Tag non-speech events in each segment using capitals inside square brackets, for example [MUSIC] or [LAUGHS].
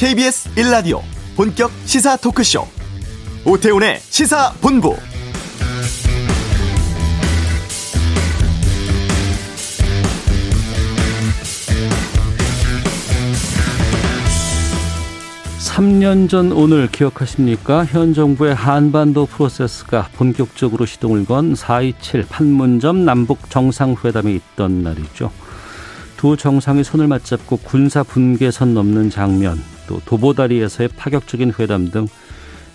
KBS 1라디오 본격 시사 토크쇼 오태훈의 시사본부 삼년전 오늘 기억하십니까? 현 정부의 한반도 프로세스가 본격적으로 시동을 건 4.27 판문점 남북 정상회담이 있던 날이죠. 두 정상이 손을 맞잡고 군사 분계선 넘는 장면, 또 도보다리에서의 파격적인 회담 등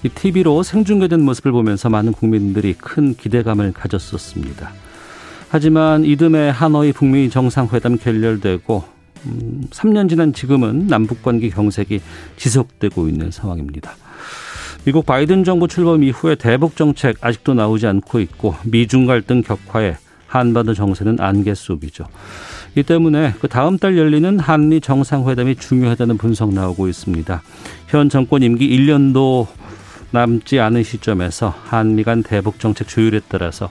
TV로 생중계된 모습을 보면서 많은 국민들이 큰 기대감을 가졌었습니다. 하지만 이듬해 하노이 북미 정상회담 결렬되고 음, 3년 지난 지금은 남북 관계 경색이 지속되고 있는 상황입니다. 미국 바이든 정부 출범 이후에 대북 정책 아직도 나오지 않고 있고 미중 갈등 격화에 한반도 정세는 안개 속이죠. 이 때문에 그 다음 달 열리는 한미 정상회담이 중요하다는 분석 나오고 있습니다. 현 정권 임기 1년도 남지 않은 시점에서 한미 간 대북 정책 조율에 따라서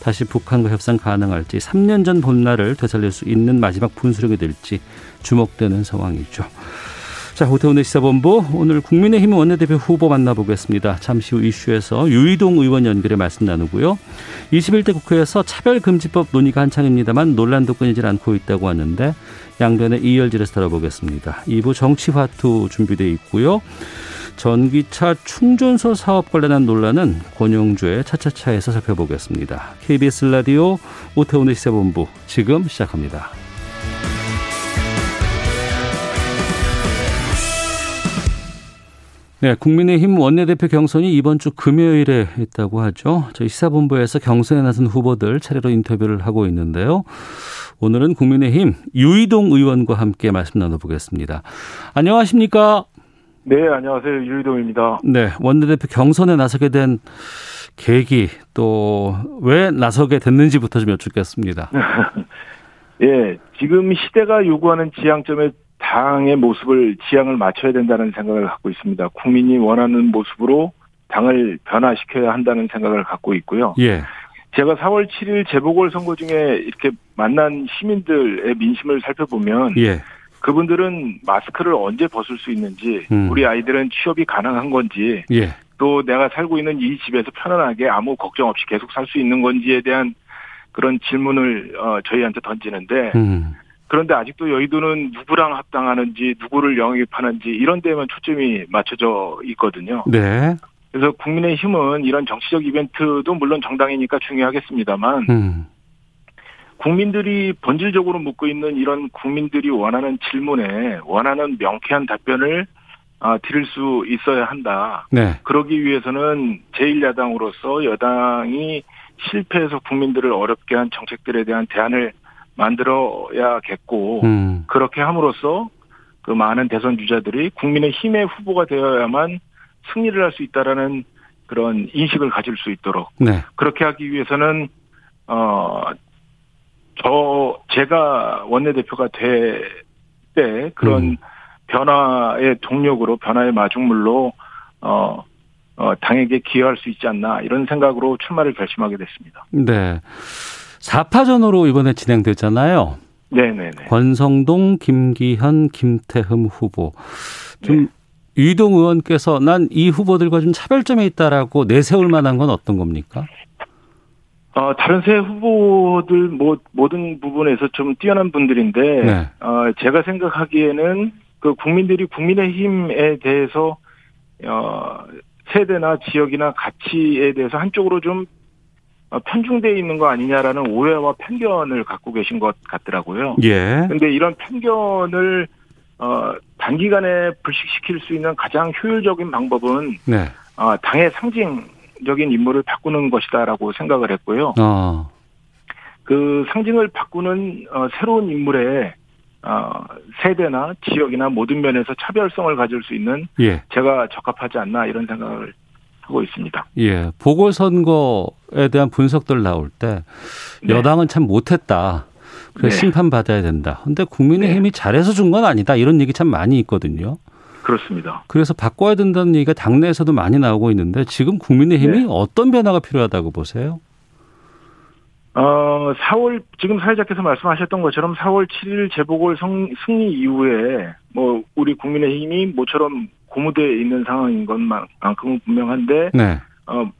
다시 북한과 협상 가능할지 3년 전 본날을 되살릴 수 있는 마지막 분수령이 될지 주목되는 상황이죠. 자, 오태훈의 시사본부 오늘 국민의힘 원내대표 후보 만나보겠습니다. 잠시 후 이슈에서 유이동 의원 연결해 말씀 나누고요. 21대 국회에서 차별금지법 논의가 한창입니다만 논란도 끊이질 않고 있다고 하는데 양변의 이열질에서 다뤄보겠습니다. 2부 정치화투 준비되어 있고요. 전기차 충전소 사업 관련한 논란은 권영주의 차차차에서 살펴보겠습니다. KBS 라디오 오태훈의 시사본부 지금 시작합니다. 네, 국민의힘 원내대표 경선이 이번 주 금요일에 있다고 하죠. 저희 시사본부에서 경선에 나선 후보들 차례로 인터뷰를 하고 있는데요. 오늘은 국민의힘 유이동 의원과 함께 말씀 나눠보겠습니다. 안녕하십니까? 네, 안녕하세요. 유이동입니다. 네, 원내대표 경선에 나서게 된 계기 또 왜 나서게 됐는지부터 좀 여쭙겠습니다. [LAUGHS] 예, 지금 시대가 요구하는 지향점에 당의 모습을 지향을 맞춰야 된다는 생각을 갖고 있습니다. 국민이 원하는 모습으로 당을 변화시켜야 한다는 생각을 갖고 있고요. 예. 제가 4월 7일 재보궐 선거 중에 이렇게 만난 시민들의 민심을 살펴보면 예. 그분들은 마스크를 언제 벗을 수 있는지, 음. 우리 아이들은 취업이 가능한 건지, 예. 또 내가 살고 있는 이 집에서 편안하게 아무 걱정 없이 계속 살 수 있는 건지에 대한 그런 질문을 어, 저희한테 던지는데 음. 그런데 아직도 여의도는 누구랑 합당하는지 누구를 영입하는지 이런 데에만 초점이 맞춰져 있거든요. 네. 그래서 국민의힘은 이런 정치적 이벤트도 물론 정당이니까 중요하겠습니다만 음. 국민들이 본질적으로 묻고 있는 이런 국민들이 원하는 질문에 원하는 명쾌한 답변을 아, 드릴 수 있어야 한다. 네. 그러기 위해서는 제1야당으로서 여당이 실패해서 국민들을 어렵게 한 정책들에 대한 대안을 만들어야겠고 음. 그렇게 함으로써 그 많은 대선 주자들이 국민의 힘의 후보가 되어야만 승리를 할 수 있다라는 그런 인식을 가질 수 있도록 네. 그렇게 하기 위해서는 어저 제가 원내대표가 될 때 그런 음. 변화의 동력으로 변화의 마중물로 어, 어 당에게 기여할 수 있지 않나 이런 생각으로 출마를 결심하게 됐습니다. 네. 4파전으로 이번에 진행됐잖아요. 네네네. 권성동, 김기현, 김태흠 후보. 좀 네. 유이동 의원께서 난 이 후보들과 좀 차별점이 있다라고 내세울 만한 건 어떤 겁니까? 어, 다른 세 후보들 뭐 모든 부분에서 좀 뛰어난 분들인데 네. 어, 제가 생각하기에는 그 국민들이 국민의힘에 대해서 어, 세대나 지역이나 가치에 대해서 한쪽으로 좀 어, 편중돼 있는 거 아니냐라는 오해와 편견을 갖고 계신 것 같더라고요. 예. 근데 이런 편견을 어, 단기간에 불식시킬 수 있는 가장 효율적인 방법은 네. 어, 당의 상징적인 인물을 바꾸는 것이다라고 생각을 했고요. 어. 그 상징을 바꾸는 어, 새로운 인물의 어, 세대나 지역이나 모든 면에서 차별성을 가질 수 있는 예. 제가 적합하지 않나 이런 생각을 하고 있습니다. 예. 보궐선거에 대한 분석들 나올 때 네. 여당은 참 못했다. 그래서 네. 심판받아야 된다. 근데 국민의힘이 잘해서 준 건 아니다. 이런 얘기 참 많이 있거든요. 그렇습니다. 그래서 바꿔야 된다는 얘기가 당내에서도 많이 나오고 있는데 지금 국민의힘이 네. 어떤 변화가 필요하다고 보세요? 어, 4월, 지금 사회자께서 말씀하셨던 것처럼 4월 7일 재보궐 성, 승리 이후에, 뭐, 우리 국민의힘이 모처럼 고무대에 있는 상황인 것만큼은 분명한데, 네. 어,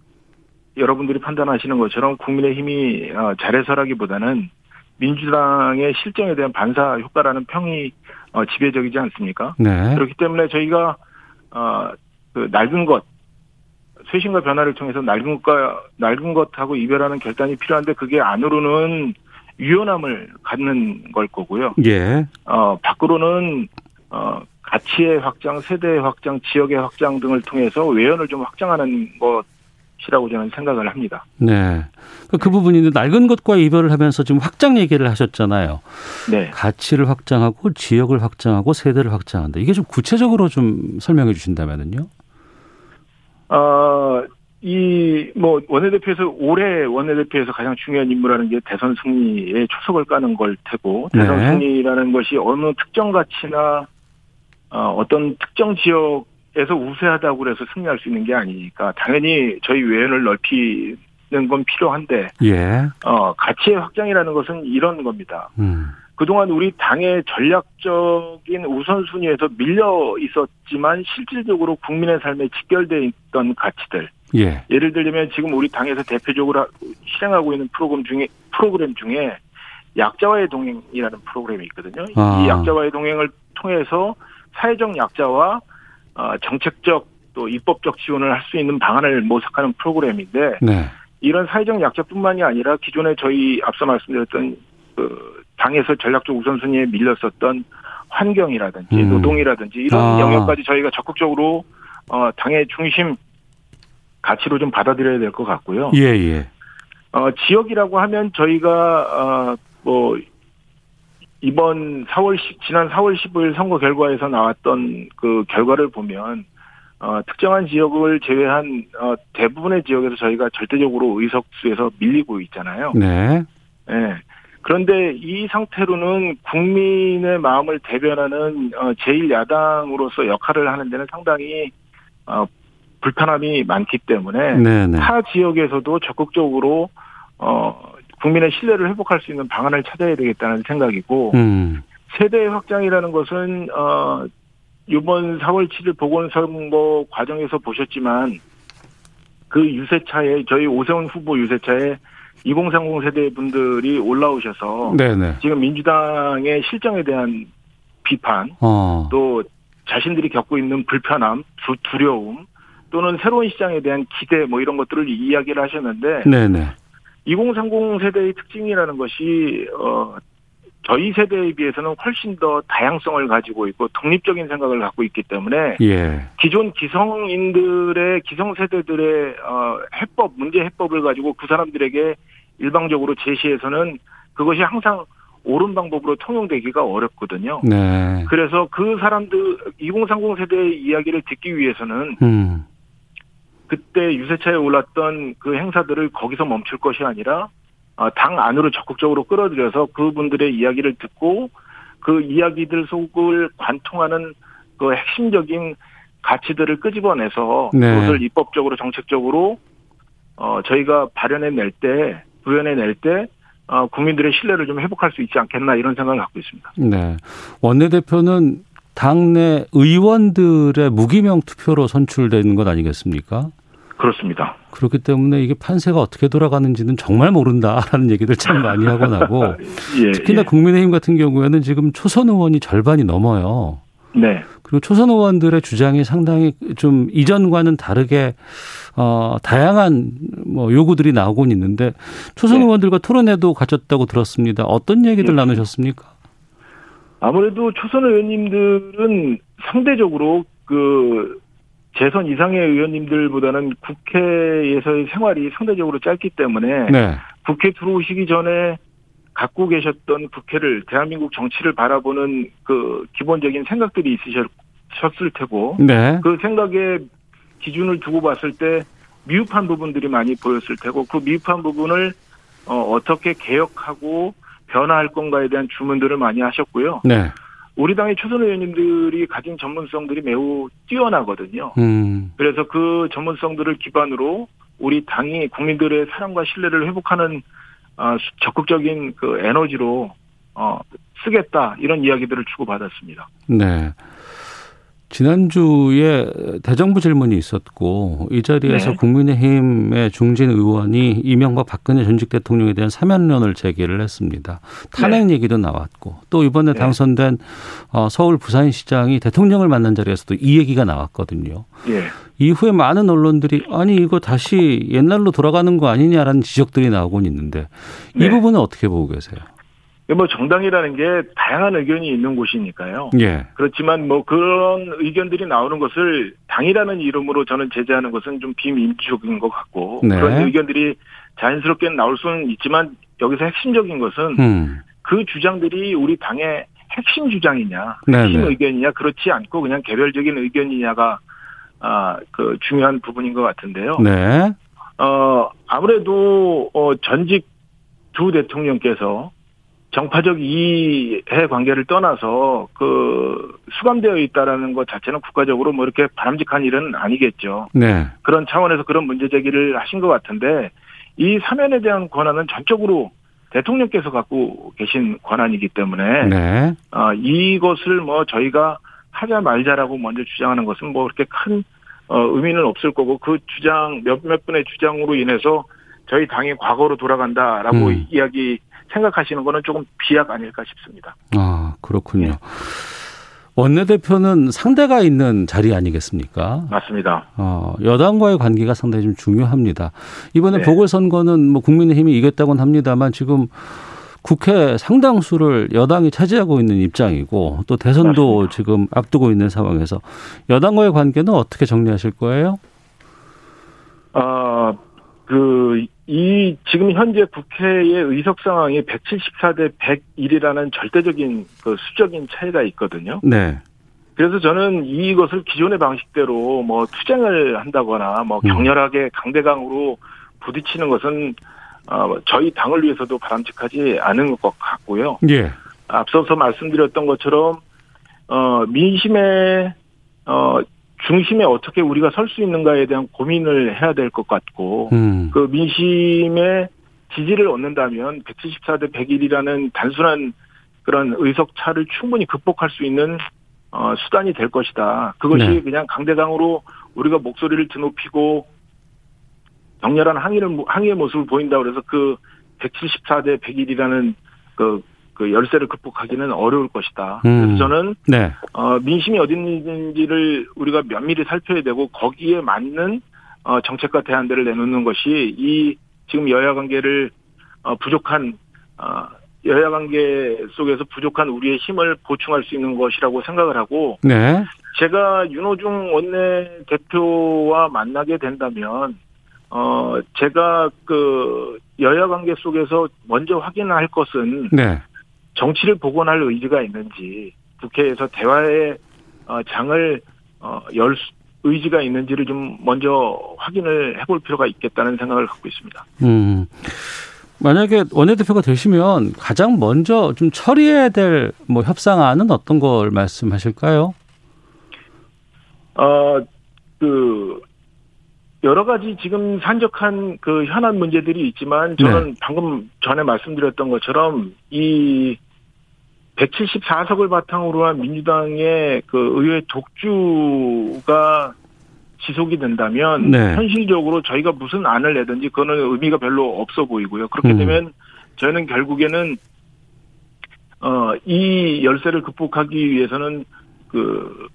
여러분들이 판단하시는 것처럼 국민의힘이 어, 잘해서라기보다는 민주당의 실정에 대한 반사 효과라는 평이 어, 지배적이지 않습니까? 네. 그렇기 때문에 저희가 어, 그 낡은 것 쇄신과 변화를 통해서 낡은 것과 낡은 것하고 이별하는 결단이 필요한데 그게 안으로는 유연함을 갖는 걸 거고요. 예. 어, 밖으로는 어, 가치의 확장, 세대의 확장, 지역의 확장 등을 통해서 외연을 좀 확장하는 것이라고 저는 생각을 합니다. 네. 그, 그 부분이 낡은 것과 이별을 하면서 지금 확장 얘기를 하셨잖아요. 네. 가치를 확장하고 지역을 확장하고 세대를 확장한다. 이게 좀 구체적으로 좀 설명해 주신다면은요. 어, 이, 뭐, 원내대표에서, 올해 원내대표에서 가장 중요한 임무라는 게 대선 승리에 초석을 까는 걸 테고, 대선 네. 승리라는 것이 어느 특정 가치나, 어, 어떤 특정 지역에서 우세하다고 그래서 승리할 수 있는 게 아니니까, 당연히 저희 외연을 넓히는 건 필요한데, 예. 어, 가치의 확장이라는 것은 이런 겁니다. 음. 그동안 우리 당의 전략적인 우선순위에서 밀려 있었지만 실질적으로 국민의 삶에 직결돼 있던 가치들. 예. 예를 들면 지금 우리 당에서 대표적으로 하- 실행하고 있는 프로그램 중에 프로그램 중에 약자와의 동행이라는 프로그램이 있거든요. 아. 이 약자와의 동행을 통해서 사회적 약자와 어, 정책적 또 입법적 지원을 할 수 있는 방안을 모색하는 프로그램인데 네. 이런 사회적 약자뿐만이 아니라 기존에 저희 앞서 말씀드렸던 그 당에서 전략적 우선순위에 밀렸었던 환경이라든지 음. 노동이라든지 이런 아. 영역까지 저희가 적극적으로 어 당의 중심 가치로 좀 받아들여야 될 것 같고요. 예, 예. 어 지역이라고 하면 저희가 어뭐 이번 4월 10, 지난 4월 15일 선거 결과에서 나왔던 그 결과를 보면 어, 특정한 지역을 제외한 어, 대부분의 지역에서 저희가 절대적으로 의석수에서 밀리고 있잖아요. 네. 예. 그런데 이 상태로는 국민의 마음을 대변하는 어, 제1야당으로서 역할을 하는 데는 상당히 어, 불편함이 많기 때문에 네, 네. 타 지역에서도 적극적으로 어, 국민의 신뢰를 회복할 수 있는 방안을 찾아야 되겠다는 생각이고 음. 세대 확장이라는 것은 어 이번 4월 7일 보궐선거 과정에서 보셨지만 그 유세차에 저희 오세훈 후보 유세차에 2030 세대 분들이 올라오셔서 네, 네. 지금 민주당의 실정에 대한 비판 어. 또 자신들이 겪고 있는 불편함, 두, 두려움 또는 새로운 시장에 대한 기대 뭐 이런 것들을 이야기를 하셨는데 네, 네. 2030 세대의 특징이라는 것이 어 저희 세대에 비해서는 훨씬 더 다양성을 가지고 있고 독립적인 생각을 갖고 있기 때문에 예. 기존 기성인들의 기성 세대들의 어 해법 문제 해법을 가지고 그 사람들에게 일방적으로 제시해서는 그것이 항상 옳은 방법으로 통용되기가 어렵거든요. 네. 그래서 그 사람들 2030 세대의 이야기를 듣기 위해서는 음. 그때 유세차에 올랐던 그 행사들을 거기서 멈출 것이 아니라 어, 당 안으로 적극적으로 끌어들여서 그분들의 이야기를 듣고 그 이야기들 속을 관통하는 그 핵심적인 가치들을 끄집어내서 네. 그것을 입법적으로 정책적으로 어 저희가 발현해낼 때 구현해낼 때 어, 국민들의 신뢰를 좀 회복할 수 있지 않겠나 이런 생각을 갖고 있습니다. 네. 원내대표는 당내 의원들의 무기명 투표로 선출되는 것 아니겠습니까? 그렇습니다. 그렇기 때문에 이게 판세가 어떻게 돌아가는지는 정말 모른다라는 얘기들 참 많이 하고 나고 [LAUGHS] 예, 특히나 예. 국민의힘 같은 경우에는 지금 초선 의원이 절반이 넘어요. 네. 그리고 초선 의원들의 주장이 상당히 좀 이전과는 다르게 어 다양한 뭐 요구들이 나오곤 있는데 초선 네. 의원들과 토론회도 가졌다고 들었습니다. 어떤 얘기들 네. 나누셨습니까? 아무래도 초선 의원님들은 상대적으로 그 재선 이상의 의원님들보다는 국회에서의 생활이 상대적으로 짧기 때문에 네. 국회 들어오시기 전에 갖고 계셨던 국회를 대한민국 정치를 바라보는 그 기본적인 생각들이 있으셨을 테고 네. 그 생각에 기준을 두고 봤을 때 미흡한 부분들이 많이 보였을 테고 그 미흡한 부분을 어, 어떻게 개혁하고 변화할 건가에 대한 주문들을 많이 하셨고요. 네. 우리 당의 초선 의원님들이 가진 전문성들이 매우 뛰어나거든요. 음. 그래서 그 전문성들을 기반으로 우리 당이 국민들의 사랑과 신뢰를 회복하는 어, 적극적인 그 에너지로 어, 쓰겠다 이런 이야기들을 주고받았습니다. 네. 지난주에 대정부 질문이 있었고 이 자리에서 네. 국민의힘의 중진 의원이 이명박 박근혜 전직 대통령에 대한 사면론을 제기를 했습니다. 탄핵 얘기도 나왔고 또 이번에 네. 당선된 어, 서울 부산시장이 대통령을 만난 자리에서도 이 얘기가 나왔거든요. 예. 이후에 많은 언론들이 아니 이거 다시 옛날로 돌아가는 거 아니냐라는 지적들이 나오곤 있는데 이 네. 부분은 어떻게 보고 계세요? 뭐 정당이라는 게 다양한 의견이 있는 곳이니까요. 예. 그렇지만 뭐 그런 의견들이 나오는 것을 당이라는 이름으로 저는 제재하는 것은 좀 비민주적인 것 같고 네. 그런 의견들이 자연스럽게 나올 수는 있지만 여기서 핵심적인 것은 음. 그 주장들이 우리 당의 핵심 주장이냐, 네네. 핵심 의견이냐, 그렇지 않고 그냥 개별적인 의견이냐가 아, 그 중요한 부분인 것 같은데요. 네. 어, 아무래도 어, 전직 두 대통령께서 정파적 이해 관계를 떠나서 그 수감되어 있다라는 것 자체는 국가적으로 뭐 이렇게 바람직한 일은 아니겠죠. 네. 그런 차원에서 그런 문제 제기를 하신 것 같은데 이 사면에 대한 권한은 전적으로 대통령께서 갖고 계신 권한이기 때문에 네. 어, 이것을 뭐 저희가 하자 말자라고 먼저 주장하는 것은 뭐 그렇게 큰 어, 의미는 없을 거고 그 주장 몇몇 분의 주장으로 인해서 저희 당이 과거로 돌아간다라고 음. 이야기 생각하시는 거는 조금 비약 아닐까 싶습니다. 아, 그렇군요. 네. 원내대표는 상대가 있는 자리 아니겠습니까? 맞습니다. 어, 여당과의 관계가 상당히 좀 중요합니다. 이번에 네. 보궐선거는 뭐 국민의힘이 이겼다고는 합니다만 지금 국회 상당수를 여당이 차지하고 있는 입장이고 또 대선도 맞습니다. 지금 앞두고 있는 상황에서 여당과의 관계는 어떻게 정리하실 거예요? 어, 그, 이, 지금 현재 국회의 의석 상황이 174대 101이라는 절대적인 그 수적인 차이가 있거든요. 네. 그래서 저는 이것을 기존의 방식대로 뭐 투쟁을 한다거나 뭐 음. 격렬하게 강대강으로 부딪히는 것은 어, 저희 당을 위해서도 바람직하지 않은 것 같고요. 예. 앞서서 말씀드렸던 것처럼 어, 민심의 어, 중심에 어떻게 우리가 설 수 있는가에 대한 고민을 해야 될 것 같고 음. 그 민심의 지지를 얻는다면 174대 101이라는 단순한 그런 의석 차를 충분히 극복할 수 있는 어, 수단이 될 것이다. 그것이 네. 그냥 강대강으로 우리가 목소리를 드높이고 격렬한 항의를 항의의 모습을 보인다 그래서 그 174대 101이라는 그, 그 열세를 극복하기는 어려울 것이다. 음. 그래서 저는 네. 어, 민심이 어디 있는지를 우리가 면밀히 살펴야 되고 거기에 맞는 어, 정책과 대안들을 내놓는 것이 이 지금 여야 관계를 어, 부족한 어, 여야 관계 속에서 부족한 우리의 힘을 보충할 수 있는 것이라고 생각을 하고 네. 제가 윤호중 원내 대표와 만나게 된다면 어 제가 그 여야 관계 속에서 먼저 확인할 것은 네. 정치를 복원할 의지가 있는지 국회에서 대화의 어, 장을 어, 열 수- 의지가 있는지를 좀 먼저 확인을 해볼 필요가 있겠다는 생각을 갖고 있습니다. 음. 만약에 원내대표가 되시면 가장 먼저 좀 처리해야 될 뭐 협상안은 어떤 걸 말씀하실까요? 어, 그 여러 가지 지금 산적한 그 현안 문제들이 있지만 저는 방금 전에 말씀드렸던 것처럼 이 174석을 바탕으로 한 민주당의 그 의회 독주가 지속이 된다면 네. 현실적으로 저희가 무슨 안을 내든지 그거는 의미가 별로 없어 보이고요. 그렇게 음. 되면 저희는 결국에는 어, 이 열세를 극복하기 위해서는 그,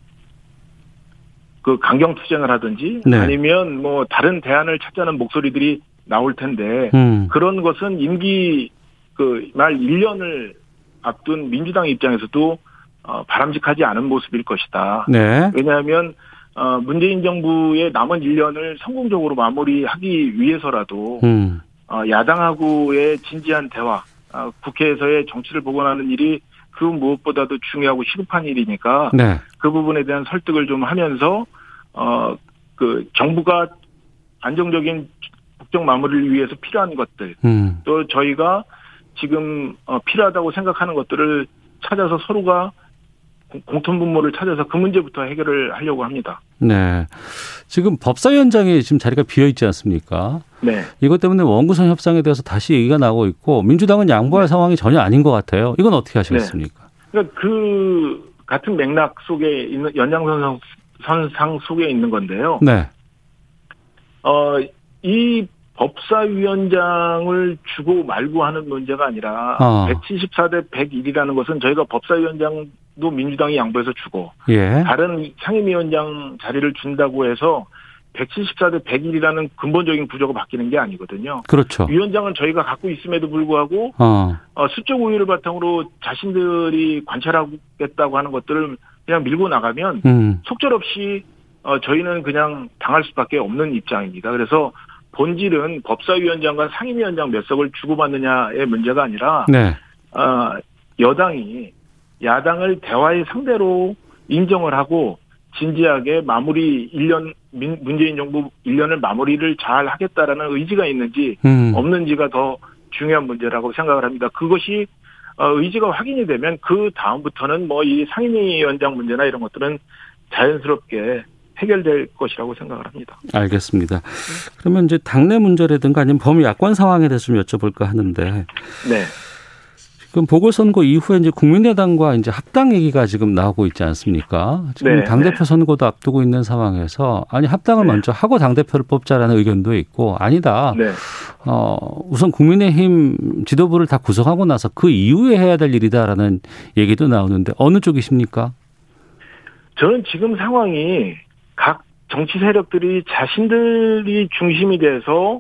그 강경 투쟁을 하든지 네. 아니면 뭐 다른 대안을 찾자는 목소리들이 나올 텐데 음. 그런 것은 임기 그 말 1년을 앞둔 민주당 입장에서도 어, 바람직하지 않은 모습일 것이다. 네. 왜냐하면 어, 문재인 정부의 남은 1년을 성공적으로 마무리하기 위해서라도 음. 어, 야당하고의 진지한 대화, 어, 국회에서의 정치를 복원하는 일이 그 무엇보다도 중요하고 시급한 일이니까 네. 그 부분에 대한 설득을 좀 하면서 어, 그 정부가 안정적인 국정 마무리를 위해서 필요한 것들 음. 또 저희가 지금 어, 필요하다고 생각하는 것들을 찾아서 서로가 공통 분모를 찾아서 그 문제부터 해결을 하려고 합니다. 네. 지금 법사위원장에 지금 자리가 비어 있지 않습니까? 네. 이것 때문에 원구성 협상에 대해서 다시 얘기가 나오고 있고 민주당은 양보할 네. 상황이 전혀 아닌 것 같아요. 이건 어떻게 하시겠습니까? 네. 그러니까 그 같은 맥락 속에 있는 연장선상 선상 속에 있는 건데요. 네. 어, 이 법사위원장을 주고 말고 하는 문제가 아니라 어. 174대 101이라는 것은 저희가 법사위원장도 민주당이 양보해서 주고 예. 다른 상임위원장 자리를 준다고 해서 174대 101이라는 근본적인 구조가 바뀌는 게 아니거든요. 그렇죠. 위원장은 저희가 갖고 있음에도 불구하고 어. 어, 수적 우위를 바탕으로 자신들이 관찰하겠다고 하는 것들을 그냥 밀고 나가면 음. 속절없이 어, 저희는 그냥 당할 수밖에 없는 입장입니다. 그래서 본질은 법사위원장과 상임위원장 몇 석을 주고받느냐의 문제가 아니라 네. 어, 여당이 야당을 대화의 상대로 인정을 하고 진지하게 마무리 1년 문재인 정부 1년을 마무리를 잘 하겠다라는 의지가 있는지 음. 없는지가 더 중요한 문제라고 생각을 합니다. 그것이 어, 의지가 확인이 되면 그 다음부터는 뭐 이 상임위원장 문제나 이런 것들은 자연스럽게 해결될 것이라고 생각을 합니다. 알겠습니다. 그러면 이제 당내 문제라든가 아니면 범위 야권 상황에 대해서 좀 여쭤볼까 하는데. 네. 지금 보궐선거 이후에 이제 국민의당과 이제 합당 얘기가 지금 나오고 있지 않습니까? 지금 네, 당대표 네. 선거도 앞두고 있는 상황에서 아니 합당을 네. 먼저 하고 당대표를 뽑자라는 의견도 있고 아니다. 네. 어, 우선 국민의힘 지도부를 다 구성하고 나서 그 이후에 해야 될 일이다라는 얘기도 나오는데 어느 쪽이십니까? 저는 지금 상황이 각 정치 세력들이 자신들이 중심이 돼서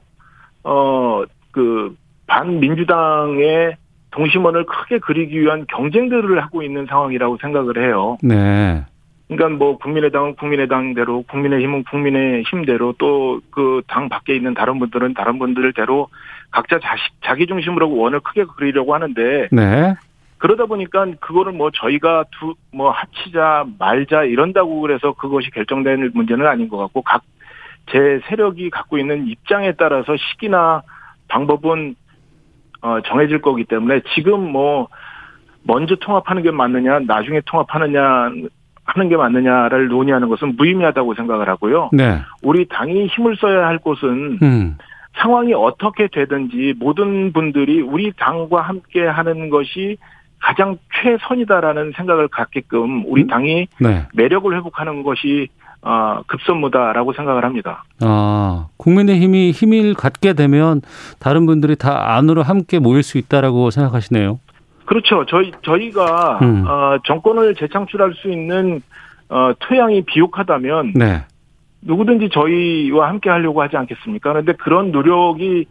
어 그 반민주당의 동심원을 크게 그리기 위한 경쟁들을 하고 있는 상황이라고 생각을 해요. 네. 그러니까 뭐 국민의당은 국민의당대로 국민의힘은 국민의힘대로 또 그 당 밖에 있는 다른 분들은 다른 분들대로 각자 자식 자기 중심으로 원을 크게 그리려고 하는데 네. 그러다 보니까 그거를 뭐 저희가 두 뭐 합치자 말자 이런다고 그래서 그것이 결정될 문제는 아닌 것 같고 각 제 세력이 갖고 있는 입장에 따라서 시기나 방법은 어 정해질 거기 때문에 지금 뭐 먼저 통합하는 게 맞느냐 나중에 통합하느냐 하는 게 맞느냐를 논의하는 것은 무의미하다고 생각을 하고요. 네. 우리 당이 힘을 써야 할 곳은 음. 상황이 어떻게 되든지 모든 분들이 우리 당과 함께 하는 것이 가장 최선이다라는 생각을 갖게끔 우리 음? 당이 네. 매력을 회복하는 것이 어, 급선무다라고 생각을 합니다. 아, 국민의힘이 힘을 갖게 되면 다른 분들이 다 안으로 함께 모일 수 있다라고 생각하시네요. 그렇죠. 저희 저희가 음. 어, 정권을 재창출할 수 있는 어, 토양이 비옥하다면 네. 누구든지 저희와 함께 하려고 하지 않겠습니까? 그런데 그런 노력이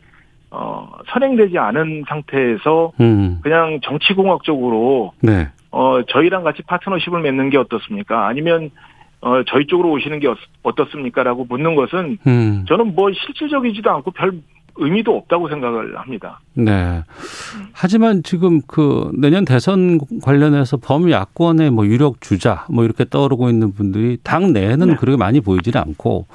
어, 선행되지 않은 상태에서 음. 그냥 정치공학적으로 네. 어, 저희랑 같이 파트너십을 맺는 게 어떻습니까? 아니면 어, 저희 쪽으로 오시는 게 어떻습니까 라고 묻는 것은 음. 저는 뭐 실질적이지도 않고 별 의미도 없다고 생각을 합니다. 네. 하지만 지금 그 내년 대선 관련해서 범야권의 뭐 유력 주자 뭐 이렇게 떠오르고 있는 분들이 당 내에는 네. 그렇게 많이 보이지는 않고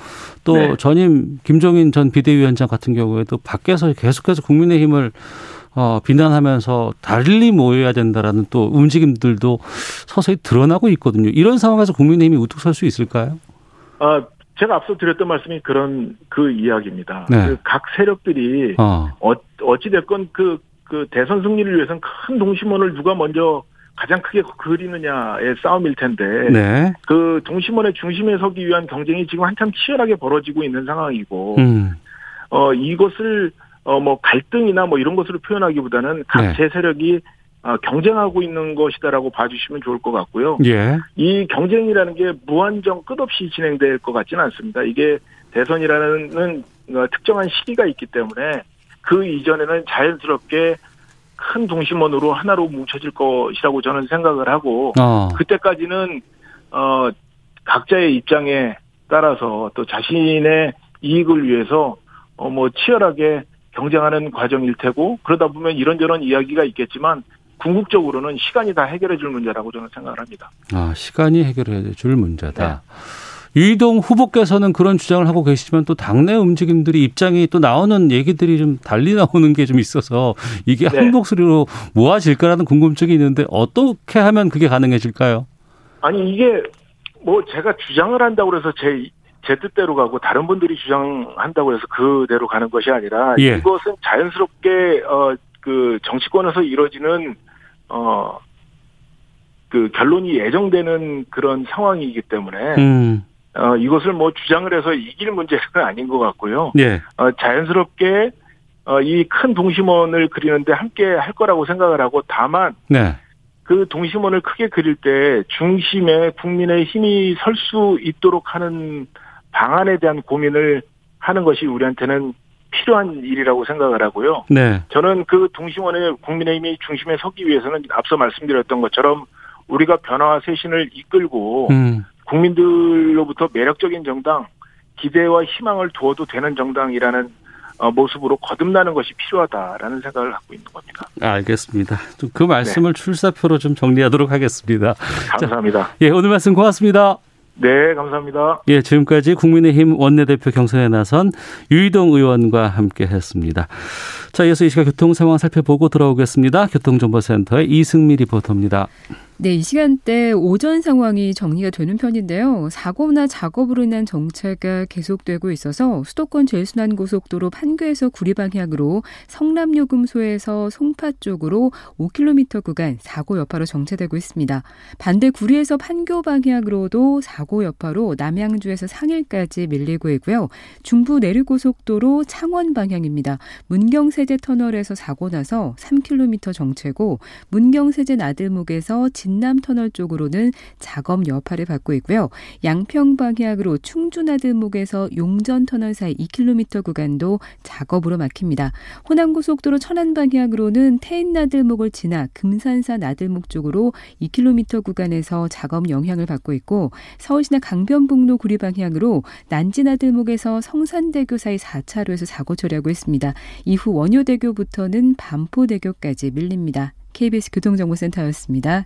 또 네. 전임 김종인 전 비대위원장 같은 경우에도 밖에서 계속해서 국민의힘을 어, 비난하면서 달리 모여야 된다라는 또 움직임들도 서서히 드러나고 있거든요. 이런 상황에서 국민의힘이 우뚝 설 수 있을까요? 아, 제가 앞서 드렸던 말씀이 그런 그 이야기입니다. 네. 그각 세력들이 어. 어, 찌 됐건 그, 그 대선 승리를 위해서는 큰 동심원을 누가 먼저 가장 크게 그리느냐의 싸움일 텐데 네. 그 동심원의 중심에 서기 위한 경쟁이 지금 한참 치열하게 벌어지고 있는 상황이고 음. 어 이것을 어 뭐 갈등이나 뭐 이런 것으로 표현하기보다는 각제 네. 세력이 어, 경쟁하고 있는 것이다라고 봐주시면 좋을 것 같고요. 예. 이 경쟁이라는 게 무한정 끝없이 진행될 것 같지는 않습니다. 이게 대선이라는 어, 특정한 시기가 있기 때문에 그 이전에는 자연스럽게 큰 동심원으로 하나로 뭉쳐질 것이라고 저는 생각을 하고 어. 그때까지는 어 각자의 입장에 따라서 또 자신의 이익을 위해서 어뭐 치열하게 경쟁하는 과정일 테고 그러다 보면 이런저런 이야기가 있겠지만 궁극적으로는 시간이 다 해결해 줄 문제라고 저는 생각을 합니다. 아, 시간이 해결해 줄 문제다. 네. 유이동 후보께서는 그런 주장을 하고 계시지만 또 당내 움직임들이 입장이 또 나오는 얘기들이 좀 달리 나오는 게 좀 있어서 이게 네. 한 목소리로 모아질까라는 궁금증이 있는데 어떻게 하면 그게 가능해질까요? 아니 이게 뭐 제가 주장을 한다고 그래서 제, 제 뜻대로 가고 다른 분들이 주장한다고 해서 그대로 가는 것이 아니라 예. 이것은 자연스럽게 어 그 정치권에서 이루어지는 어 그 결론이 예정되는 그런 상황이기 때문에 음. 어 이것을 뭐 주장을 해서 이길 문제는 아닌 것 같고요. 예. 어 자연스럽게 어 이 큰 동심원을 그리는데 함께 할 거라고 생각을 하고 다만 네. 그 동심원을 크게 그릴 때 중심에 국민의 힘이 설 수 있도록 하는 방안에 대한 고민을 하는 것이 우리한테는 필요한 일이라고 생각을 하고요. 네. 저는 그 동심원의 국민의힘이 중심에 서기 위해서는 앞서 말씀드렸던 것처럼 우리가 변화와 쇄신을 이끌고 음. 국민들로부터 매력적인 정당, 기대와 희망을 두어도 되는 정당이라는 어, 모습으로 거듭나는 것이 필요하다라는 생각을 갖고 있는 겁니다. 알겠습니다. 좀그 말씀을 출사표로 좀 정리하도록 하겠습니다. 감사합니다. 예, 오늘 말씀 고맙습니다. 네, 감사합니다. 예, 지금까지 국민의힘 원내대표 경선에 나선 유이동 의원과 함께 했습니다. 자, 이어서 이 시각 교통 상황 살펴보고 돌아오겠습니다. 교통정보센터의 이승미 리포터입니다. 네, 이 시간대 오전 상황이 정리가 되는 편인데요. 사고나 작업으로 인한 정체가 계속되고 있어서 수도권 제일순환고속도로 판교에서 구리 방향으로 성남요금소에서 송파 쪽으로 5km 구간 사고 여파로 정체되고 있습니다. 반대 구리에서 판교 방향으로도 사고 여파로 남양주에서 상일까지 밀리고 있고요. 중부 내륙고속도로 창원 방향입니다. 문경세제 터널에서 사고 나서 3km 정체고 문경세제 나들목에서 진남 터널 쪽으로는 작업 여파를 받고 있고요. 양평 방향으로 충주나들목에서 용전 터널 사이 2km 구간도 작업으로 막힙니다. 호남고속도로 천안 방향으로는 태인나들목을 지나 금산사 나들목 쪽으로 2km 구간에서 작업 영향을 받고 있고 서울시나 강변북로 구리 방향으로 난지나들목에서 성산대교 사이 4차로에서 사고 처리하고 있습니다. 이후 원효대교부터는 반포대교까지 밀립니다. KBS 교통정보센터였습니다.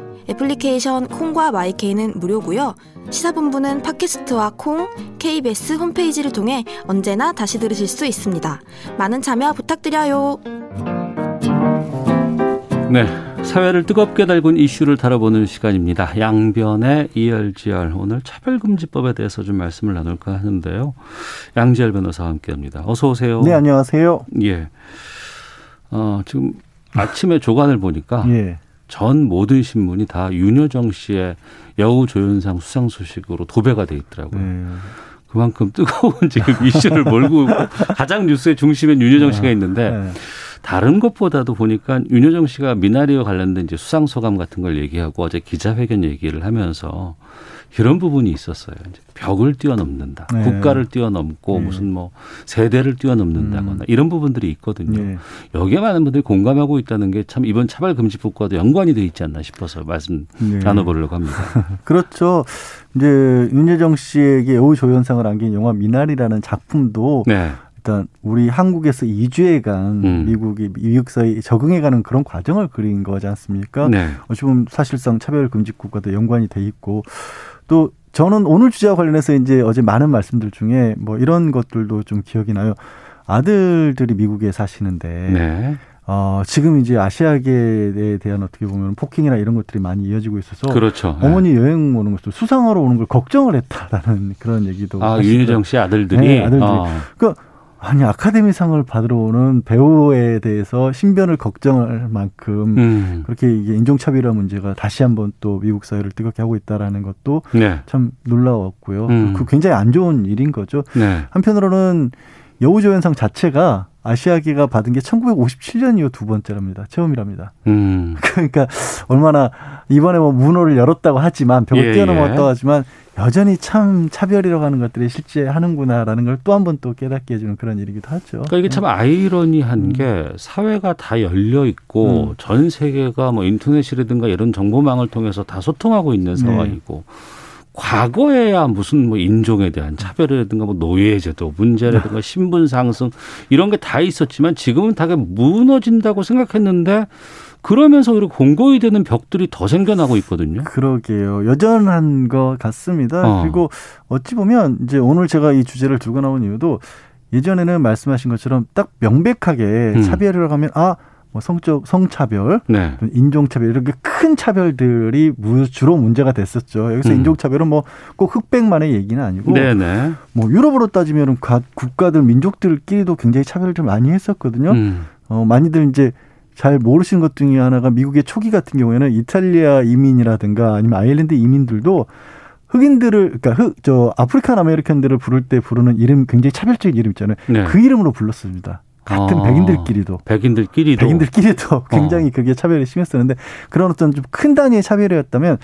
애플리케이션 콩과 마이케이는 무료고요. 시사본부는 팟캐스트와 콩, KBS 홈페이지를 통해 언제나 다시 들으실 수 있습니다. 많은 참여 부탁드려요. 네. 사회를 뜨겁게 달군 이슈를 다뤄보는 시간입니다. 양변의 이열지열. 오늘 차별금지법에 대해서 좀 말씀을 나눌까 하는데요. 양지열 변호사와 함께 합니다. 어서 오세요. 네, 안녕하세요. 예. 어, 지금 아침에 조간을 보니까 예. 전 모든 신문이 다 윤여정 씨의 여우 조연상 수상 소식으로 도배가 돼 있더라고요. 네. 그만큼 뜨거운 [LAUGHS] 지금 이슈를 몰고 있고 가장 뉴스의 중심엔 윤여정 씨가 있는데 네. 다른 것보다도 보니까 윤여정 씨가 미나리와 관련된 이제 수상 소감 같은 걸 얘기하고 어제 기자회견 얘기를 하면서 이런 부분이 있었어요. 이제 벽을 뛰어넘는다. 네. 국가를 뛰어넘고 네. 무슨 뭐 세대를 뛰어넘는다거나 음. 이런 부분들이 있거든요. 예. 여기에 많은 분들이 공감하고 있다는 게 참 이번 차별 금지법과도 연관이 돼 있지 않나 싶어서 말씀 네. 나눠보려고 합니다. [LAUGHS] 그렇죠. 이제 윤여정 씨에게 여우 조연상을 안긴 영화 미나리라는 작품도 네. 일단 우리 한국에서 이주해간 음. 미국이 미국 사회에 적응해가는 그런 과정을 그린 거지 않습니까? 네. 어찌 보면 사실상 차별금지법과도 연관이 돼 있고 또 저는 오늘 주제와 관련해서 이제 어제 많은 말씀들 중에 뭐 이런 것들도 좀 기억이 나요. 아들들이 미국에 사시는데 네. 어, 지금 이제 아시아계에 대한 어떻게 보면 폭행이나 이런 것들이 많이 이어지고 있어서 그렇죠. 네. 어머니 여행 오는 것도 수상하러 오는 걸 걱정을 했다라는 그런 얘기도 아, 하시더라고요. 윤여정 씨 아들들이. 네, 아들들이. 어. 아니 아카데미상을 받으러 오는 배우에 대해서 신변을 걱정할 만큼 음. 그렇게 이게 인종차별화 문제가 다시 한번 또 미국 사회를 뜨겁게 하고 있다라는 것도 네. 참 놀라웠고요. 음. 그 굉장히 안 좋은 일인 거죠. 네. 한편으로는 여우조연상 자체가 아시아계가 받은 게 1957년 이후 두 번째랍니다. 처음이랍니다. 음. [LAUGHS] 그러니까 얼마나 이번에 뭐 문호를 열었다고 하지만 벽을 예, 뛰어넘었다고 예. 하지만 여전히 참 차별이라고 하는 것들이 실제 하는구나라는 걸 또 한 번 또 깨닫게 해주는 그런 일이기도 하죠. 그러니까 이게 참 아이러니한 음. 게 사회가 다 열려 있고 음. 전 세계가 뭐 인터넷이라든가 이런 정보망을 통해서 다 소통하고 있는 네. 상황이고 과거에야 무슨 뭐 인종에 대한 차별이라든가 뭐 노예제도 문제라든가 신분 상승 이런 게 다 있었지만 지금은 다 무너진다고 생각했는데 그러면서 오히려 공고히 되는 벽들이 더 생겨나고 있거든요. 그러게요. 여전한 것 같습니다. 어. 그리고 어찌 보면 이제 오늘 제가 이 주제를 들고 나온 이유도 예전에는 말씀하신 것처럼 딱 명백하게 음. 차별이라고 하면 아, 뭐 성적 성차별, 네. 인종차별 이렇게 큰 차별들이 무- 주로 문제가 됐었죠. 여기서 음. 인종차별은 뭐 꼭 흑백만의 얘기는 아니고 네네. 뭐 유럽으로 따지면 국가들 민족들끼리도 굉장히 차별을 좀 많이 했었거든요. 음. 어, 많이들 이제 잘 모르시는 것 중에 하나가 미국의 초기 같은 경우에는 이탈리아 이민이라든가 아니면 아일랜드 이민들도 흑인들을 그러니까 흑 저 African American들을 부를 때 부르는 이름 굉장히 차별적인 이름 있잖아요. 네. 그 이름으로 불렀습니다. 같은 아. 백인들끼리도 백인들끼리도 백인들끼리도 굉장히 그게 차별이 심했었는데 그런 어떤 좀 큰 단위의 차별이었다면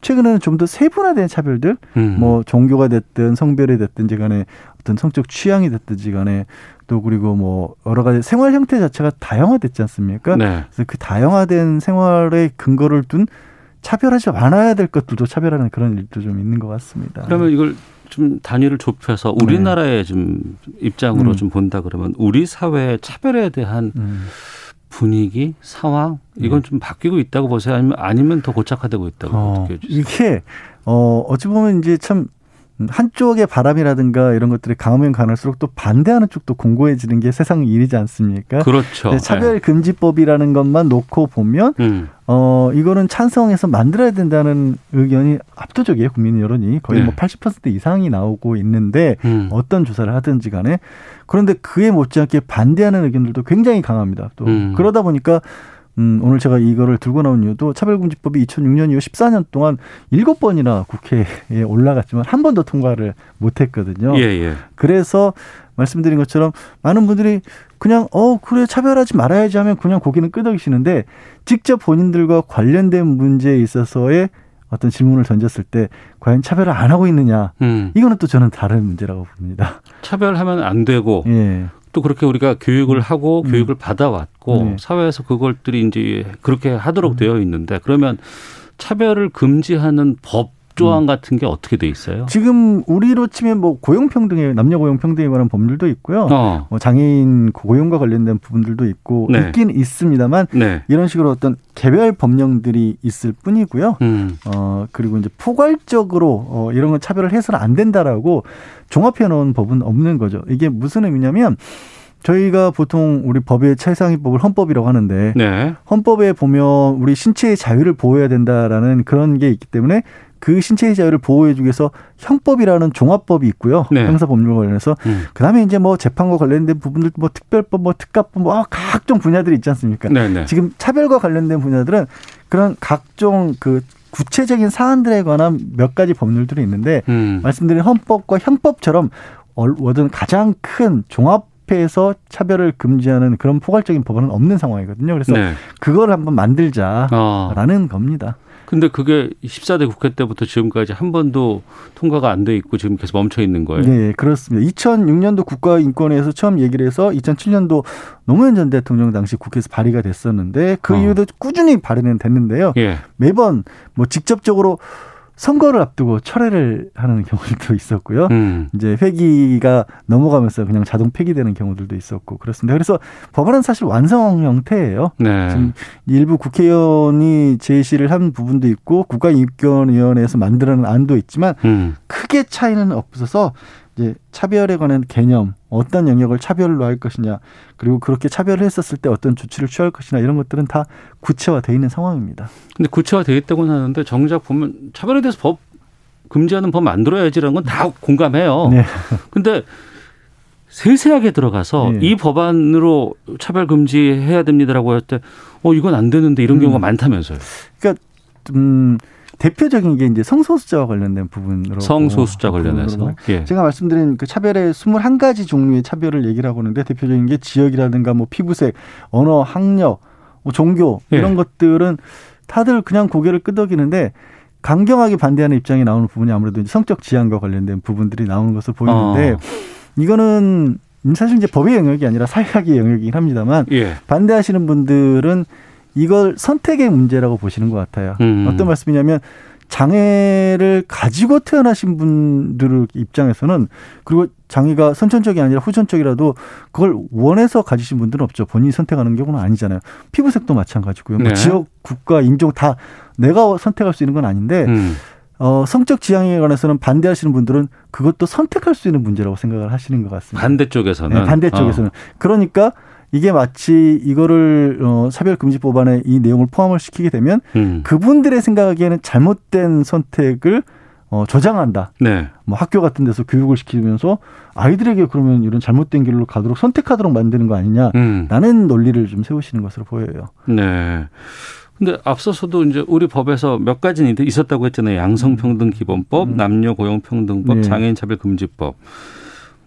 최근에는 좀 더 세분화된 차별들 음. 뭐 종교가 됐든 성별이 됐든지 간에 어떤 성적 취향이 됐든지 간에 또 그리고 뭐 여러 가지 생활 형태 자체가 다양화됐지 않습니까? 네. 그래서 그 다양화된 생활에 근거를 둔 차별하지 않아야 될 것들도 차별하는 그런 일도 좀 있는 것 같습니다. 그러면 이걸 좀 단위를 좁혀서 우리나라의 좀 입장으로 네. 음. 좀 본다 그러면 우리 사회의 차별에 대한 음. 분위기, 상황 이건 좀 바뀌고 있다고 보세요? 아니면 아니면 더 고착화되고 있다고 어, 느껴지세요 이게 어 어찌 보면 이제 참 한쪽의 바람이라든가 이런 것들이 강하면 강할수록 또 반대하는 쪽도 공고해지는 게 세상 일이지 않습니까? 그렇죠. 네, 차별 금지법이라는 것만 놓고 보면 네. 음. 어 이거는 찬성해서 만들어야 된다는 의견이 압도적이에요 국민 여론이 거의 네. 뭐80% 이상이 나오고 있는데 음. 어떤 조사를 하든지 간에 그런데 그에 못지않게 반대하는 의견들도 굉장히 강합니다. 또 음. 그러다 보니까 음, 오늘 제가 이거를 들고 나온 이유도 차별금지법이 2006년 이후 14년 동안 일곱 번이나 국회에 올라갔지만 한 번도 통과를 못했거든요. 예, 예. 그래서 말씀드린 것처럼 많은 분들이 그냥 어 그래 차별하지 말아야지 하면 그냥 고개는 끄덕이시는데 직접 본인들과 관련된 문제에 있어서의 어떤 질문을 던졌을 때 과연 차별을 안 하고 있느냐 음. 이거는 또 저는 다른 문제라고 봅니다. 차별하면 안 되고 예. 또 그렇게 우리가 교육을 하고 음. 교육을 받아왔고 네. 사회에서 그것들이 이제 그렇게 하도록 음. 되어 있는데 그러면 차별을 금지하는 법 조항 같은 게 어떻게 돼 있어요? 지금 우리로 치면 뭐 고용평등에 남녀 고용평등에 관한 법률도 있고요. 어. 뭐 장애인 고용과 관련된 부분들도 있고 네. 있긴 있습니다만 네. 이런 식으로 어떤 개별 법령들이 있을 뿐이고요. 음. 어 그리고 이제 포괄적으로 어 이런 건 차별을 해서는 안 된다라고 종합해 놓은 법은 없는 거죠. 이게 무슨 의미냐면 저희가 보통 우리 법의 최상위법을 헌법이라고 하는데 네. 헌법에 보면 우리 신체의 자유를 보호해야 된다라는 그런 게 있기 때문에 그 신체의 자유를 보호해 주기 위해서 형법이라는 종합법이 있고요. 네. 형사법률과 관련해서 음. 그다음에 이제 뭐 재판과 관련된 부분들 뭐 특별법 뭐 특가법 뭐 각종 분야들이 있지 않습니까? 네, 네. 지금 차별과 관련된 분야들은 그런 각종 그 구체적인 사안들에 관한 몇 가지 법률들이 있는데 음. 말씀드린 헌법과 형법처럼 어떤 가장 큰 종합해서 차별을 금지하는 그런 포괄적인 법안은 없는 상황이거든요. 그래서 네. 그걸 한번 만들자라는 어. 겁니다. 근데 그게 14대 국회 때부터 지금까지 한 번도 통과가 안 돼 있고 지금 계속 멈춰 있는 거예요. 네, 그렇습니다. 2006년도 국가인권위에서 처음 얘기를 해서 2007년도 노무현 전 대통령 당시 국회에서 발의가 됐었는데 그 어. 이후에도 꾸준히 발의는 됐는데요. 예. 매번 뭐 직접적으로 선거를 앞두고 철회를 하는 경우들도 [LAUGHS] 있었고요. 음. 이제 회기가 넘어가면서 그냥 자동 폐기되는 경우들도 있었고 그렇습니다. 그래서 법안은 사실 완성 형태예요. 네. 지금 일부 국회의원이 제시를 한 부분도 있고 국가인권위원회에서 만들어낸 안도 있지만 음. 크게 차이는 없어서 이제 차별에 관한 개념, 어떤 영역을 차별로 할 것이냐, 그리고 그렇게 차별을 했었을 때 어떤 조치를 취할 것이냐 이런 것들은 다 구체화돼 있는 상황입니다. 근데 구체화되어 있다고는 하는데 정작 보면 차별에 대해서 법 금지하는 법 만들어야지라는 건 다 공감해요. 네. 근데 세세하게 들어가서 네. 이 법안으로 차별 금지해야 됩니다라고 할 때 어 이건 안 되는데 이런 경우가 음. 많다면서요. 그러니까 음, 대표적인 게 이제 성소수자와 관련된 부분으로 성소수자 어, 관련해서. 예. 제가 말씀드린 그 차별의 21가지 종류의 차별을 얘기를 하고 있는데 대표적인 게 지역이라든가 뭐 피부색, 언어, 학력, 뭐 종교 예. 이런 것들은 다들 그냥 고개를 끄덕이는데 강경하게 반대하는 입장이 나오는 부분이 아무래도 이제 성적 지향과 관련된 부분들이 나오는 것으로 보이는데 어. 이거는 사실 이제 법의 영역이 아니라 사회학의 영역이긴 합니다만 예. 반대하시는 분들은 이걸 선택의 문제라고 보시는 것 같아요. 음. 어떤 말씀이냐면 장애를 가지고 태어나신 분들 입장에서는 그리고 장애가 선천적이 아니라 후천적이라도 그걸 원해서 가지신 분들은 없죠. 본인이 선택하는 경우는 아니잖아요. 피부색도 마찬가지고요. 뭐 네. 뭐 지역, 국가, 인종 다 내가 선택할 수 있는 건 아닌데 음. 어, 성적 지향에 관해서는 반대하시는 분들은 그것도 선택할 수 있는 문제라고 생각을 하시는 것 같습니다. 반대쪽에서는 네, 반대쪽에서는. 어. 그러니까 이게 마치 이거를 어, 차별금지법안에 이 내용을 포함을 시키게 되면 음. 그분들의 생각하기에는 잘못된 선택을 어, 조장한다. 네. 뭐 학교 같은 데서 교육을 시키면서 아이들에게 그러면 이런 잘못된 길로 가도록 선택하도록 만드는 거 아니냐. 음. 라는 논리를 좀 세우시는 것으로 보여요. 네. 근데 앞서서도 이제 우리 법에서 몇 가지는 있었다고 했잖아요. 양성평등 기본법, 음. 남녀 고용 평등법, 네. 장애인 차별 금지법.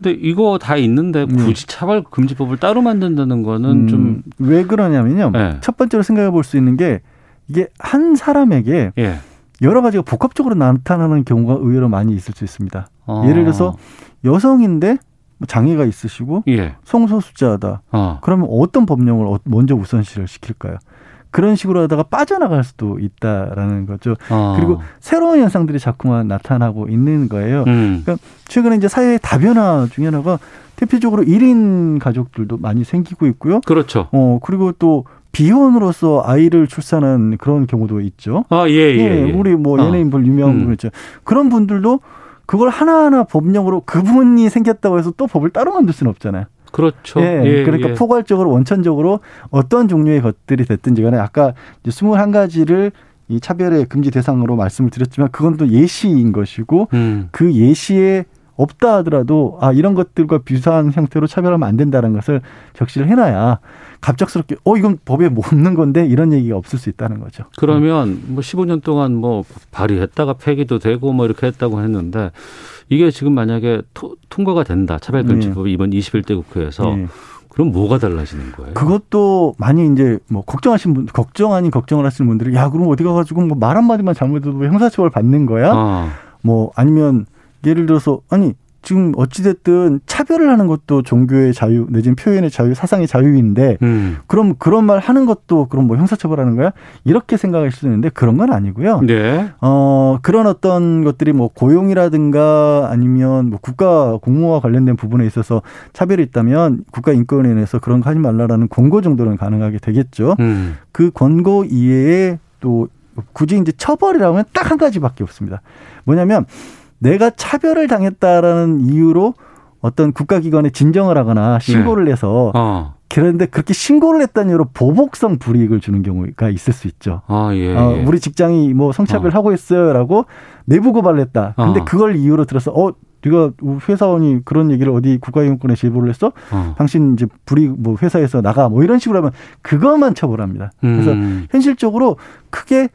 근데 이거 다 있는데 네. 굳이 차별 금지법을 따로 만든다는 거는 음, 좀왜 그러냐면요. 네. 첫 번째로 생각해 볼 수 있는 게 이게 한 사람에게 예. 여러 가지가 복합적으로 나타나는 경우가 의외로 많이 있을 수 있습니다. 어. 예를 들어서 여성인데 뭐 장애가 있으시고 예. 성소수자다. 어. 그러면 어떤 법령을 어- 먼저 우선시를 시킬까요? 그런 식으로 하다가 빠져나갈 수도 있다라는 거죠. 어. 그리고 새로운 현상들이 자꾸만 나타나고 있는 거예요. 음. 최근에 이제 사회의 다변화 중에 하나가 대표적으로 1인 가족들도 많이 생기고 있고요. 그렇죠. 어, 그리고 또 비혼으로서 아이를 출산한 그런 경우도 있죠. 아, 예, 예. 예. 우리 뭐 어. 연예인들 유명한 음. 분 있죠. 그런 분들도 그걸 하나하나 법령으로 그분이 생겼다고 해서 또 법을 따로 만들 수는 없잖아요. 그렇죠. 예, 예, 그러니까 예. 포괄적으로 원천적으로 어떤 종류의 것들이 됐든지 간에 아까 이제 21가지를 이 차별의 금지 대상으로 말씀을 드렸지만 그건 또 예시인 것이고 음. 그 예시에 없다 하더라도 아 이런 것들과 비슷한 형태로 차별하면 안 된다는 것을 적시를 해놔야 갑작스럽게 어 이건 법에 뭐 없는 건데 이런 얘기가 없을 수 있다는 거죠. 그러면 뭐 15년 동안 뭐 발의했다가 폐기도 되고 뭐 이렇게 했다고 했는데 이게 지금 만약에 토- 통과가 된다. 차별금지법이 이번 21대 국회에서 예. 그럼 뭐가 달라지는 거예요? 그것도 많이 이제 뭐 걱정하신 분 걱정 아닌 걱정을 하시는 분들이 야 그럼 어디 가가지고 뭐 말 한마디만 잘못해도 형사처벌 받는 거야? 아, 뭐 아니면 예를 들어서 아니 지금 어찌됐든 차별을 하는 것도 종교의 자유 내지는 표현의 자유 사상의 자유인데 음. 그럼 그런 말 하는 것도 그럼 뭐 형사처벌하는 거야 이렇게 생각할 수도 있는데 그런 건 아니고요 네. 어 그런 어떤 것들이 뭐 고용이라든가 아니면 뭐 국가 공무와 관련된 부분에 있어서 차별이 있다면 국가인권위원회에서 그런 거 하지 말라라는 권고 정도는 가능하게 되겠죠 음. 그 권고 이외에 또 굳이 이제 처벌이라고 하면 딱 한 가지밖에 없습니다. 뭐냐면 내가 차별을 당했다라는 이유로 어떤 국가기관에 진정을 하거나 신고를 해서 어. 그런데 그렇게 신고를 했다는 이유로 보복성 불이익을 주는 경우가 있을 수 있죠. 아, 예. 어, 예. 우리 직장이 뭐 성차별 어. 하고 있어요라고 내부 고발을 했다. 근데 어. 그걸 이유로 들어서 어 네가 회사원이 그런 얘기를 어디 국가인권에 제보를 했어? 어. 당신 이제 불이 뭐 회사에서 나가 뭐 이런 식으로 하면 그것만 처벌합니다. 그래서 음. 현실적으로 크게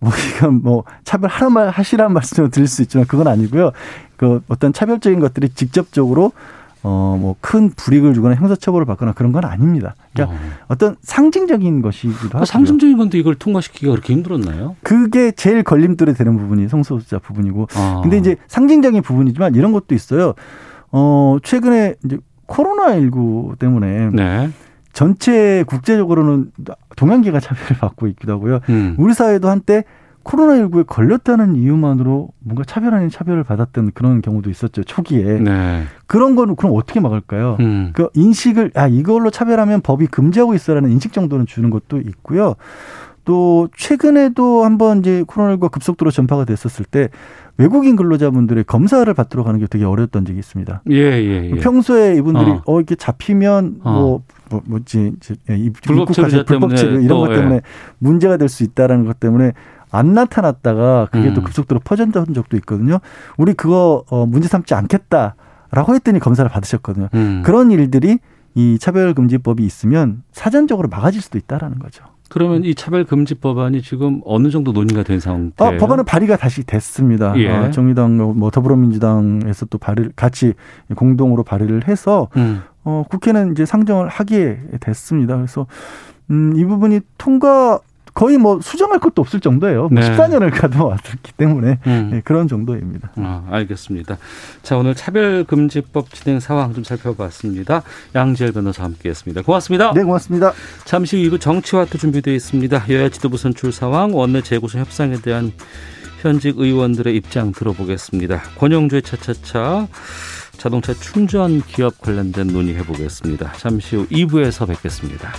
뭐 이건 뭐 차별 하란 말 하시란 말씀을 드릴 수 있지만 그건 아니고요. 그 어떤 차별적인 것들이 직접적으로 어 뭐 큰 불이익을 주거나 형사처벌을 받거나 그런 건 아닙니다. 그러니까 어. 어떤 상징적인 것이기도 아, 하고 상징적인 건데 이걸 통과시키기가 그렇게 힘들었나요? 그게 제일 걸림돌이 되는 부분이 성소수자 부분이고 아. 근데 이제 상징적인 부분이지만 이런 것도 있어요. 어 최근에 이제 코로나 19 때문에 네. 전체 국제적으로는 동양계가 차별을 [LAUGHS] 받고 있기도 하고요. 음. 우리 사회도 한때 코로나19에 걸렸다는 이유만으로 뭔가 차별 아닌 차별을 받았던 그런 경우도 있었죠. 초기에. 네. 그런 거는 그럼 어떻게 막을까요? 음. 그 인식을 아 이걸로 차별하면 법이 금지하고 있어라는 인식 정도는 주는 것도 있고요. 또 최근에도 한번 이제 코로나19가 급속도로 전파가 됐었을 때 외국인 근로자분들의 검사를 받도록 하는 게 되게 어려웠던 적이 있습니다. 예, 예, 예. 평소에 이분들이 어. 어, 이렇게 잡히면 어. 뭐, 뭐 뭐지 이제 이- 불법 체류자 불법 체류 이런 또, 것 때문에 예. 문제가 될 수 있다라는 것 때문에 안 나타났다가 그게 또 음. 급속도로 퍼졌던 적도 있거든요. 우리 그거 어, 문제 삼지 않겠다라고 했더니 검사를 받으셨거든요. 음. 그런 일들이 이 차별금지법이 있으면 사전적으로 막아질 수도 있다라는 거죠. 그러면 이 차별금지 법안이 지금 어느 정도 논의가 된 상태예요? 어, 법안은 발의가 다시 됐습니다. 예. 어, 정의당, 뭐 더불어민주당에서 또 발의를 같이 공동으로 발의를 해서 음. 어, 국회는 이제 상정을 하게 됐습니다. 그래서 음, 이 부분이 통과 거의 뭐 수정할 것도 없을 정도예요. 네. 뭐 14년을 가져왔기 때문에 음. 예, 그런 정도입니다. 아, 알겠습니다. 자, 오늘 차별금지법 진행 상황 좀 살펴봤습니다. 양지열 변호사와 함께했습니다. 고맙습니다. 네, 고맙습니다. 잠시 후 2부 정치와도 준비되어 있습니다. 여야 지도부 선출 상황, 원내 재구성 협상에 대한 현직 의원들의 입장 들어보겠습니다. 권영주의 차차차 자동차 충전 기업 관련된 논의 해 보겠습니다. 잠시 후 2부에서 뵙겠습니다.